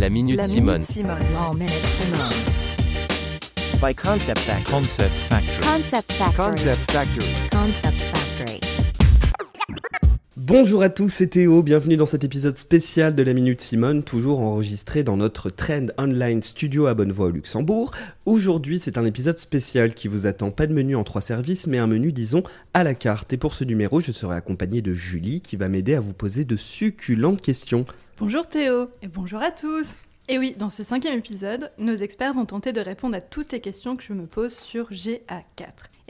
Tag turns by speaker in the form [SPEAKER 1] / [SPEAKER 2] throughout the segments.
[SPEAKER 1] La Minute
[SPEAKER 2] La
[SPEAKER 1] Simone.
[SPEAKER 2] Minute Simone.
[SPEAKER 3] La Minute Simone.
[SPEAKER 4] by Concept Factory.
[SPEAKER 5] Concept Factory.
[SPEAKER 3] Concept Factory.
[SPEAKER 4] Concept Factory.
[SPEAKER 3] Concept Factory.
[SPEAKER 6] Bonjour à tous, c'est Théo, bienvenue dans cet épisode spécial de la Minute Simone, toujours enregistré dans notre Trend Online Studio à Bonnevoie au Luxembourg. Aujourd'hui, c'est un épisode spécial qui vous attend, pas de menu en trois services, mais un menu, disons, à la carte. Et pour ce numéro, je serai accompagné de Julie qui va m'aider à vous poser de succulentes questions.
[SPEAKER 7] Bonjour Théo et bonjour à tous. Et oui, dans ce cinquième épisode, nos experts vont tenter de répondre à toutes les questions que je me pose sur GA4.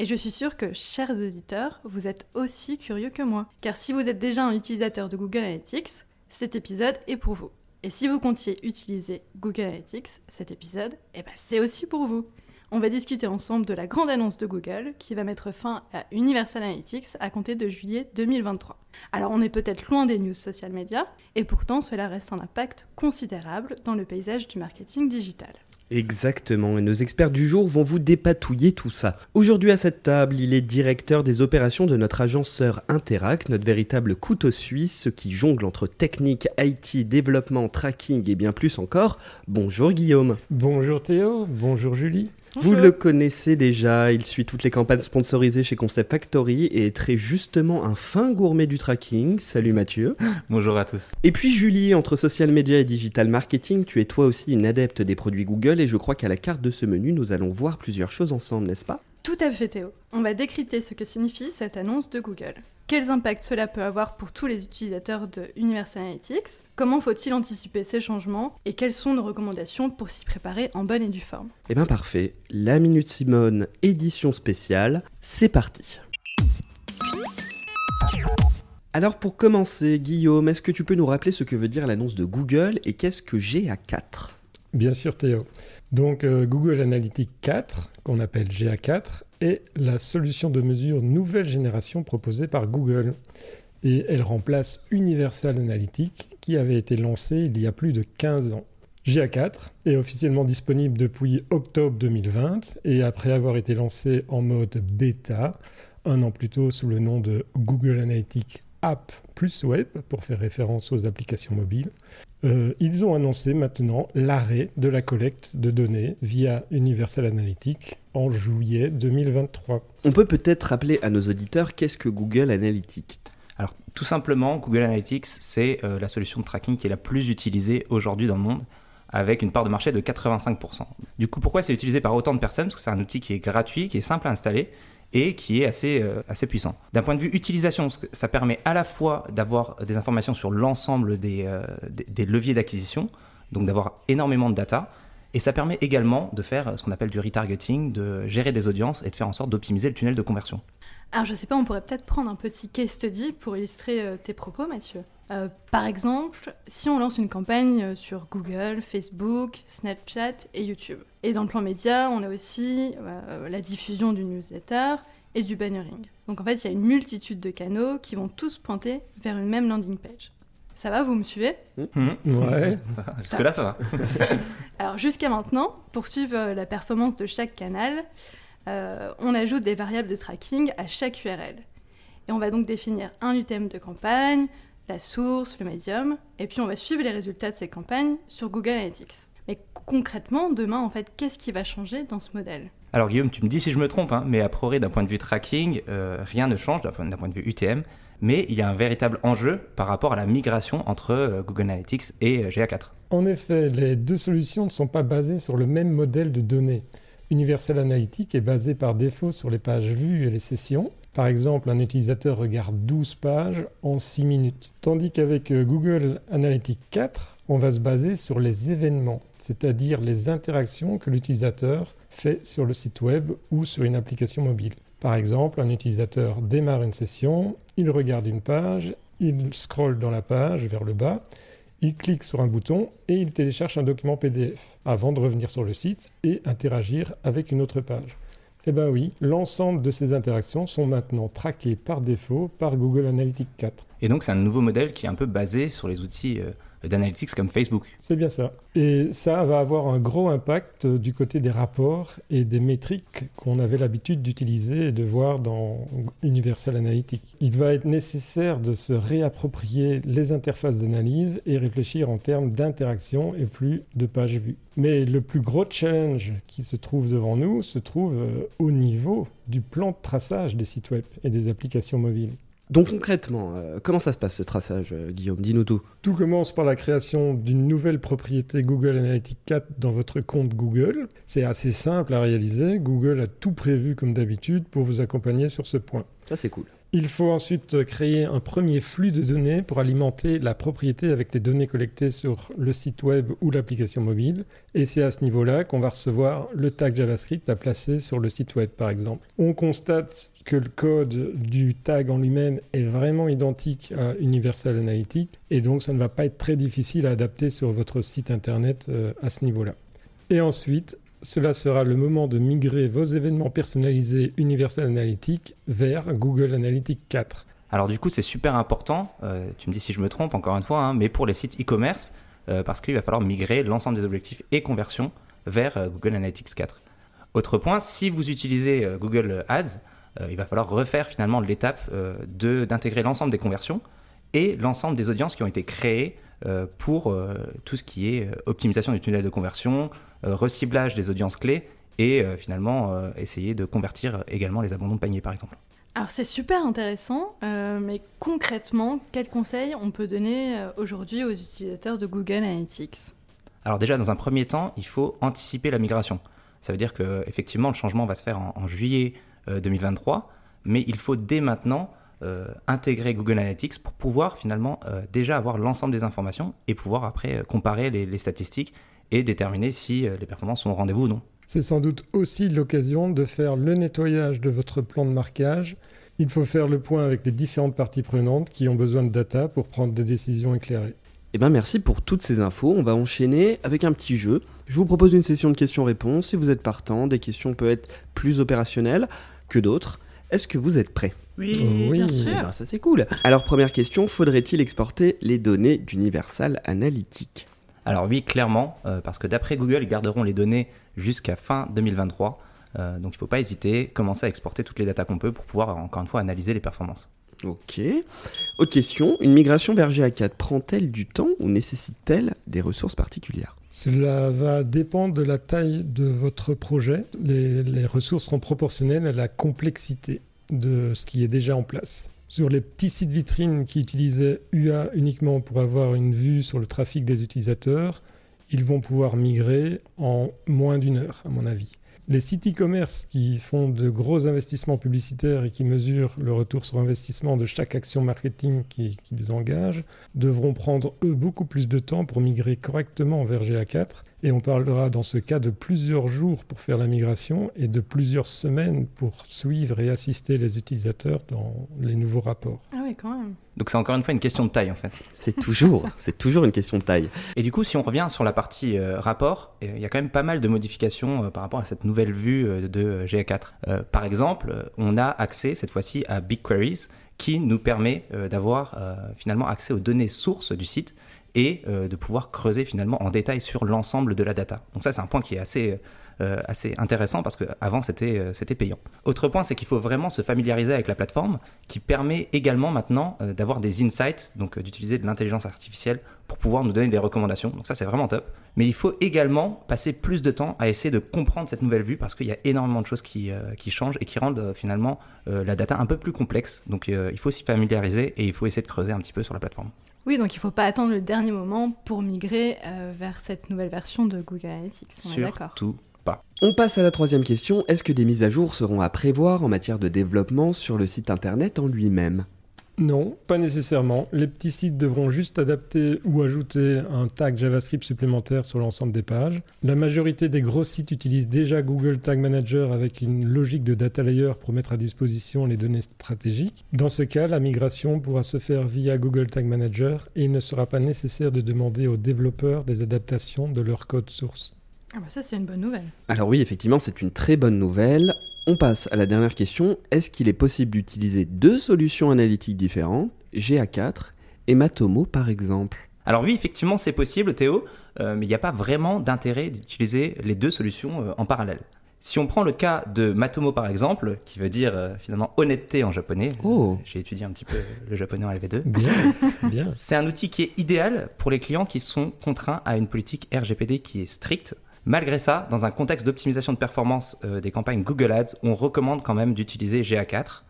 [SPEAKER 7] Et je suis sûre que, chers auditeurs, vous êtes aussi curieux que moi. Car si vous êtes déjà un utilisateur de Google Analytics, cet épisode est pour vous. Et si vous comptiez utiliser Google Analytics, cet épisode, eh ben c'est aussi pour vous. On va discuter ensemble de la grande annonce de Google qui va mettre fin à Universal Analytics à compter de juillet 2023. Alors on est peut-être loin des news social media, et pourtant cela reste un impact considérable dans le paysage du marketing digital.
[SPEAKER 6] Exactement, et nos experts du jour vont vous dépatouiller tout ça. Aujourd'hui à cette table, il est directeur des opérations de notre agence sœur notre véritable couteau suisse qui jongle entre technique, IT, développement, tracking et bien plus encore. Bonjour Guillaume.
[SPEAKER 8] Bonjour Théo, bonjour Julie.
[SPEAKER 6] Vous le connaissez déjà, il suit toutes les campagnes sponsorisées chez Concept Factory et est très justement un fin gourmet du tracking. Salut Mathieu.
[SPEAKER 5] Bonjour à tous.
[SPEAKER 6] Et puis Julie, entre social media et digital marketing, tu es toi aussi une adepte des produits Google et je crois qu'à la carte de ce menu, nous allons voir plusieurs choses ensemble, n'est-ce pas?
[SPEAKER 7] Tout à fait Théo. On va décrypter ce que signifie cette annonce de Google. Quels impacts cela peut avoir pour tous les utilisateurs de Universal Analytics? Comment faut-il anticiper ces changements? Et quelles sont nos recommandations pour s'y préparer en bonne et due forme?
[SPEAKER 6] Eh bien parfait, la Minute Simone, édition spéciale, c'est parti. Alors pour commencer, Guillaume, est-ce que tu peux nous rappeler ce que veut dire l'annonce de Google et qu'est-ce que GA4
[SPEAKER 8] Bien sûr Théo. Donc euh, Google Analytics 4, qu'on appelle GA4, est la solution de mesure nouvelle génération proposée par Google. Et elle remplace Universal Analytics qui avait été lancé il y a plus de 15 ans. GA4 est officiellement disponible depuis octobre 2020 et après avoir été lancé en mode bêta, un an plus tôt sous le nom de Google Analytics App plus Web pour faire référence aux applications mobiles, euh, ils ont annoncé maintenant l'arrêt de la collecte de données via Universal Analytics en juillet 2023.
[SPEAKER 6] On peut peut-être rappeler à nos auditeurs qu'est-ce que Google Analytics?
[SPEAKER 5] Alors, tout simplement, Google Analytics, c'est euh, la solution de tracking qui est la plus utilisée aujourd'hui dans le monde, avec une part de marché de 85%. Du coup, pourquoi c'est utilisé par autant de personnes? Parce que c'est un outil qui est gratuit, qui est simple à installer et qui est assez, euh, assez puissant. D'un point de vue utilisation, ça permet à la fois d'avoir des informations sur l'ensemble euh, des leviers d'acquisition, donc d'avoir énormément de data, et ça permet également de faire ce qu'on appelle du retargeting, de gérer des audiences et de faire en sorte d'optimiser le tunnel de conversion.
[SPEAKER 7] Alors je sais pas, on pourrait peut-être prendre un petit case study pour illustrer euh, tes propos Mathieu. Euh, par exemple, si on lance une campagne euh, sur Google, Facebook, Snapchat et YouTube. Et dans le plan média, on a aussi euh, la diffusion du newsletter et du bannering. Donc en fait, il y a une multitude de canaux qui vont tous pointer vers une même landing page. Ça va, vous me suivez?
[SPEAKER 8] Ouais.
[SPEAKER 5] Jusque-là, ça va.
[SPEAKER 7] Alors jusqu'à maintenant, pour suivre la performance de chaque canal, euh, on ajoute des variables de tracking à chaque URL. Et on va donc définir un UTM de campagne, la source, le médium, et puis on va suivre les résultats de ces campagnes sur Google Analytics. Mais concrètement, demain, en fait, qu'est-ce qui va changer dans ce modèle?
[SPEAKER 5] Alors Guillaume, tu me dis si je me trompe, hein, mais a priori, d'un point de vue tracking, euh, rien ne change d'un point, d'un point de vue UTM, mais il y a un véritable enjeu par rapport à la migration entre euh, Google Analytics et euh, GA4.
[SPEAKER 8] En effet, les deux solutions ne sont pas basées sur le même modèle de données. Universal Analytics est basé par défaut sur les pages vues et les sessions. Par exemple, un utilisateur regarde 12 pages en 6 minutes. Tandis qu'avec euh, Google Analytics 4, on va se baser sur les événements, c'est-à-dire les interactions que l'utilisateur fait sur le site web ou sur une application mobile. Par exemple, un utilisateur démarre une session, il regarde une page, il scrolle dans la page vers le bas, il clique sur un bouton et il télécharge un document PDF avant de revenir sur le site et interagir avec une autre page. Eh bien oui, l'ensemble de ces interactions sont maintenant traquées par défaut par Google Analytics 4.
[SPEAKER 5] Et donc c'est un nouveau modèle qui est un peu basé sur les outils euh, d'analytics comme Facebook.
[SPEAKER 8] C'est bien ça. Et ça va avoir un gros impact euh, du côté des rapports et des métriques qu'on avait l'habitude d'utiliser et de voir dans Universal Analytics. Il va être nécessaire de se réapproprier les interfaces d'analyse et réfléchir en termes d'interaction et plus de pages vues. Mais le plus gros challenge qui se trouve devant nous se trouve euh, au niveau du plan de traçage des sites web et des applications mobiles.
[SPEAKER 6] Donc concrètement, euh, comment ça se passe ce traçage, euh, Guillaume? Dis-nous tout.
[SPEAKER 8] Tout commence par la création d'une nouvelle propriété Google Analytics 4 dans votre compte Google. C'est assez simple à réaliser. Google a tout prévu comme d'habitude pour vous accompagner sur ce point.
[SPEAKER 6] Ça c'est cool.
[SPEAKER 8] Il faut ensuite créer un premier flux de données pour alimenter la propriété avec les données collectées sur le site web ou l'application mobile. Et c'est à ce niveau-là qu'on va recevoir le tag JavaScript à placer sur le site web, par exemple. On constate que le code du tag en lui-même est vraiment identique à Universal Analytics et donc ça ne va pas être très difficile à adapter sur votre site internet euh, à ce niveau-là. Et ensuite, cela sera le moment de migrer vos événements personnalisés Universal Analytics vers Google Analytics 4.
[SPEAKER 5] Alors du coup, c'est super important, euh, tu me dis si je me trompe encore une fois, hein, mais pour les sites e-commerce, euh, parce qu'il va falloir migrer l'ensemble des objectifs et conversions vers euh, Google Analytics 4. Autre point, si vous utilisez Google Ads, il va falloir refaire finalement l'étape d'intégrer l'ensemble des conversions et l'ensemble des audiences qui ont été créées pour euh, tout ce qui est euh, optimisation du tunnel de conversion, euh, reciblage des audiences clés et euh, finalement euh, essayer de convertir également les abandons de panier par exemple.
[SPEAKER 7] Alors c'est super intéressant, euh, mais concrètement, quels conseils on peut donner euh, aujourd'hui aux utilisateurs de Google Analytics?
[SPEAKER 5] Alors déjà, dans un premier temps, il faut anticiper la migration. Ça veut dire que effectivement, le changement va se faire en, en juillet euh, 2023, mais il faut dès maintenant euh, intégrer Google Analytics pour pouvoir finalement euh, déjà avoir l'ensemble des informations et pouvoir après euh, comparer les, les statistiques et déterminer si euh, les performances sont au rendez-vous ou non.
[SPEAKER 8] C'est sans doute aussi l'occasion de faire le nettoyage de votre plan de marquage. Il faut faire le point avec les différentes parties prenantes qui ont besoin de data pour prendre des décisions éclairées.
[SPEAKER 6] Eh ben merci pour toutes ces infos. On va enchaîner avec un petit jeu. Je vous propose une session de questions-réponses. Si vous êtes partant, des questions peuvent être plus opérationnelles que d'autres. Est-ce que vous êtes prêts?
[SPEAKER 8] Oui,
[SPEAKER 7] bien
[SPEAKER 6] Eh
[SPEAKER 7] sûr.
[SPEAKER 6] ben, ça c'est cool. Alors première question, faudrait-il exporter les données d'Universal Analytics?
[SPEAKER 5] Alors oui, clairement, euh, parce que d'après Google, ils garderont les données jusqu'à fin 2023. Euh, donc il ne faut pas hésiter, commencer à exporter toutes les datas qu'on peut pour pouvoir encore une fois analyser les performances.
[SPEAKER 6] Ok. Autre question, une migration vers GA4 prend-elle du temps ou nécessite-t-elle des ressources particulières?
[SPEAKER 8] Cela va dépendre de la taille de votre projet. Les, ressources seront proportionnelles à la complexité de ce qui est déjà en place. Sur les petits sites vitrines qui utilisaient UA uniquement pour avoir une vue sur le trafic des utilisateurs, ils vont pouvoir migrer en moins d'une heure, à mon avis. Les sites e-commerce qui font de gros investissements publicitaires et qui mesurent le retour sur investissement de chaque action marketing qui- qu'ils engagent devront prendre, eux, beaucoup plus de temps pour migrer correctement vers GA4. Et on parlera dans ce cas de plusieurs jours pour faire la migration et de plusieurs semaines pour suivre et assister les utilisateurs dans les nouveaux rapports.
[SPEAKER 7] Ah oui, quand même.
[SPEAKER 5] Donc c'est encore une fois une question de taille en fait.
[SPEAKER 6] C'est toujours, c'est toujours une question de taille.
[SPEAKER 5] Et du coup, si on revient sur la partie euh, rapport, euh, il y a quand même pas mal de modifications euh, par rapport à cette nouvelle vue euh, de euh, GA4. Euh, par exemple, on a accès cette fois-ci à BigQueries qui nous permet euh, d'avoir euh, finalement accès aux données sources du site et euh, de pouvoir creuser finalement en détail sur l'ensemble de la data. Donc ça, c'est un point qui est assez euh, intéressant parce qu'avant c'était euh, c'était payant. Autre point, c'est qu'il faut vraiment se familiariser avec la plateforme qui permet également maintenant d'avoir des insights, donc d'utiliser de l'intelligence artificielle pour pouvoir nous donner des recommandations. Donc ça c'est vraiment top. Mais il faut également passer plus de temps à essayer de comprendre cette nouvelle vue parce qu'il y a énormément de choses qui, qui changent et qui rendent finalement la data un peu plus complexe. Donc il faut s'y familiariser et il faut essayer de creuser un petit peu sur la plateforme.
[SPEAKER 7] Oui, donc il ne faut pas attendre le dernier moment pour migrer euh, vers cette nouvelle version de Google Analytics. On est d'accord.
[SPEAKER 5] Surtout pas.
[SPEAKER 6] On passe à la troisième question. Est-ce que des mises à jour seront à prévoir en matière de développement sur le site internet en lui-même?
[SPEAKER 8] Non, pas nécessairement. Les petits sites devront juste adapter ou ajouter un tag JavaScript supplémentaire sur l'ensemble des pages. La majorité des gros sites utilisent déjà Google Tag Manager avec une logique de data layer pour mettre à disposition les données stratégiques. Dans ce cas, la migration pourra se faire via Google Tag Manager et il ne sera pas nécessaire de demander aux développeurs des adaptations de leur code source.
[SPEAKER 7] Ah bah ça, c'est une bonne nouvelle.
[SPEAKER 6] Alors oui, effectivement, c'est une très bonne nouvelle. On passe à la dernière question. Est-ce qu'il est possible d'utiliser deux solutions analytiques différentes, GA4 et Matomo par exemple?
[SPEAKER 5] Alors oui, effectivement, c'est possible, Théo, euh, mais il n'y a pas vraiment d'intérêt d'utiliser les deux solutions euh, en parallèle. Si on prend le cas de Matomo par exemple, qui veut dire euh, finalement honnêteté en japonais,
[SPEAKER 6] Oh.
[SPEAKER 5] j'ai étudié un petit peu le japonais en LV2,
[SPEAKER 8] Bien, bien.
[SPEAKER 5] c'est un outil qui est idéal pour les clients qui sont contraints à une politique RGPD qui est stricte. Malgré ça, dans un contexte d'optimisation de performance euh, des campagnes Google Ads, on recommande quand même d'utiliser GA4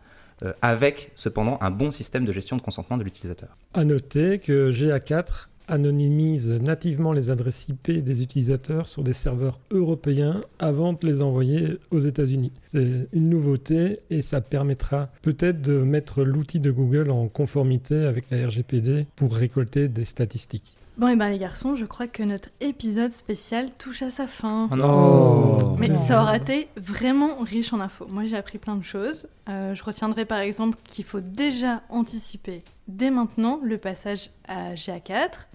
[SPEAKER 5] euh, avec cependant un bon système de gestion de consentement de l'utilisateur.
[SPEAKER 8] À noter que GA4 anonymise nativement les adresses IP des utilisateurs sur des serveurs européens avant de les envoyer aux États-Unis. C'est une nouveauté et ça permettra peut-être de mettre l'outil de Google en conformité avec la RGPD pour récolter des statistiques.
[SPEAKER 7] Bon, et ben les garçons, je crois que notre épisode spécial touche à sa fin.
[SPEAKER 5] Oh
[SPEAKER 6] Oh.
[SPEAKER 7] Mais
[SPEAKER 8] Non.
[SPEAKER 7] ça aura été vraiment riche en infos. Moi, j'ai appris plein de choses. Euh, je retiendrai par exemple qu'il faut déjà anticiper dès maintenant le passage à GA4,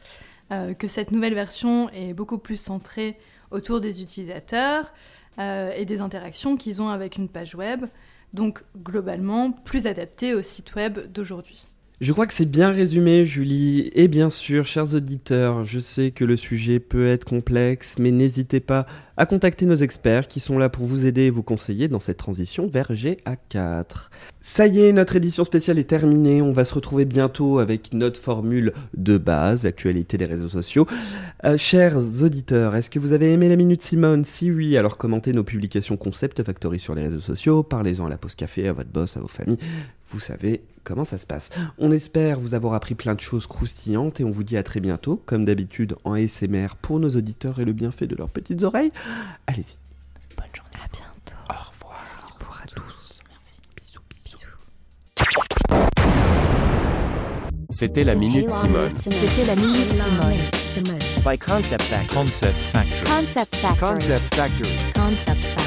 [SPEAKER 7] euh, que cette nouvelle version est beaucoup plus centrée autour des utilisateurs euh, et des interactions qu'ils ont avec une page web, donc globalement plus adaptée au site web d'aujourd'hui.
[SPEAKER 6] Je crois que c'est bien résumé, Julie. Et bien sûr, chers auditeurs, je sais que le sujet peut être complexe, mais n'hésitez pas à contacter nos experts qui sont là pour vous aider et vous conseiller dans cette transition vers GA4. Ça y est, notre édition spéciale est terminée. On va se retrouver bientôt avec notre formule de base, l'actualité des réseaux sociaux. Euh, chers auditeurs, est-ce que vous avez aimé la Minute Simone? Si oui, alors commentez nos publications Concept Factory sur les réseaux sociaux, parlez-en à la pause café, à votre boss, à vos familles. Vous savez comment ça se passe. On espère vous avoir appris plein de choses croustillantes et on vous dit à très bientôt, comme d'habitude en ASMR pour nos auditeurs et le bienfait de leurs petites oreilles. Allez-y. Bonne journée.
[SPEAKER 7] À bientôt.
[SPEAKER 6] Au revoir. Au revoir à tous. Bisous, bisous.
[SPEAKER 1] C'était la Minute Simone.
[SPEAKER 3] C'était la Minute Simone.
[SPEAKER 4] By Concept Factory.
[SPEAKER 3] Concept Factory.
[SPEAKER 4] Concept Factory.
[SPEAKER 3] Concept Factory.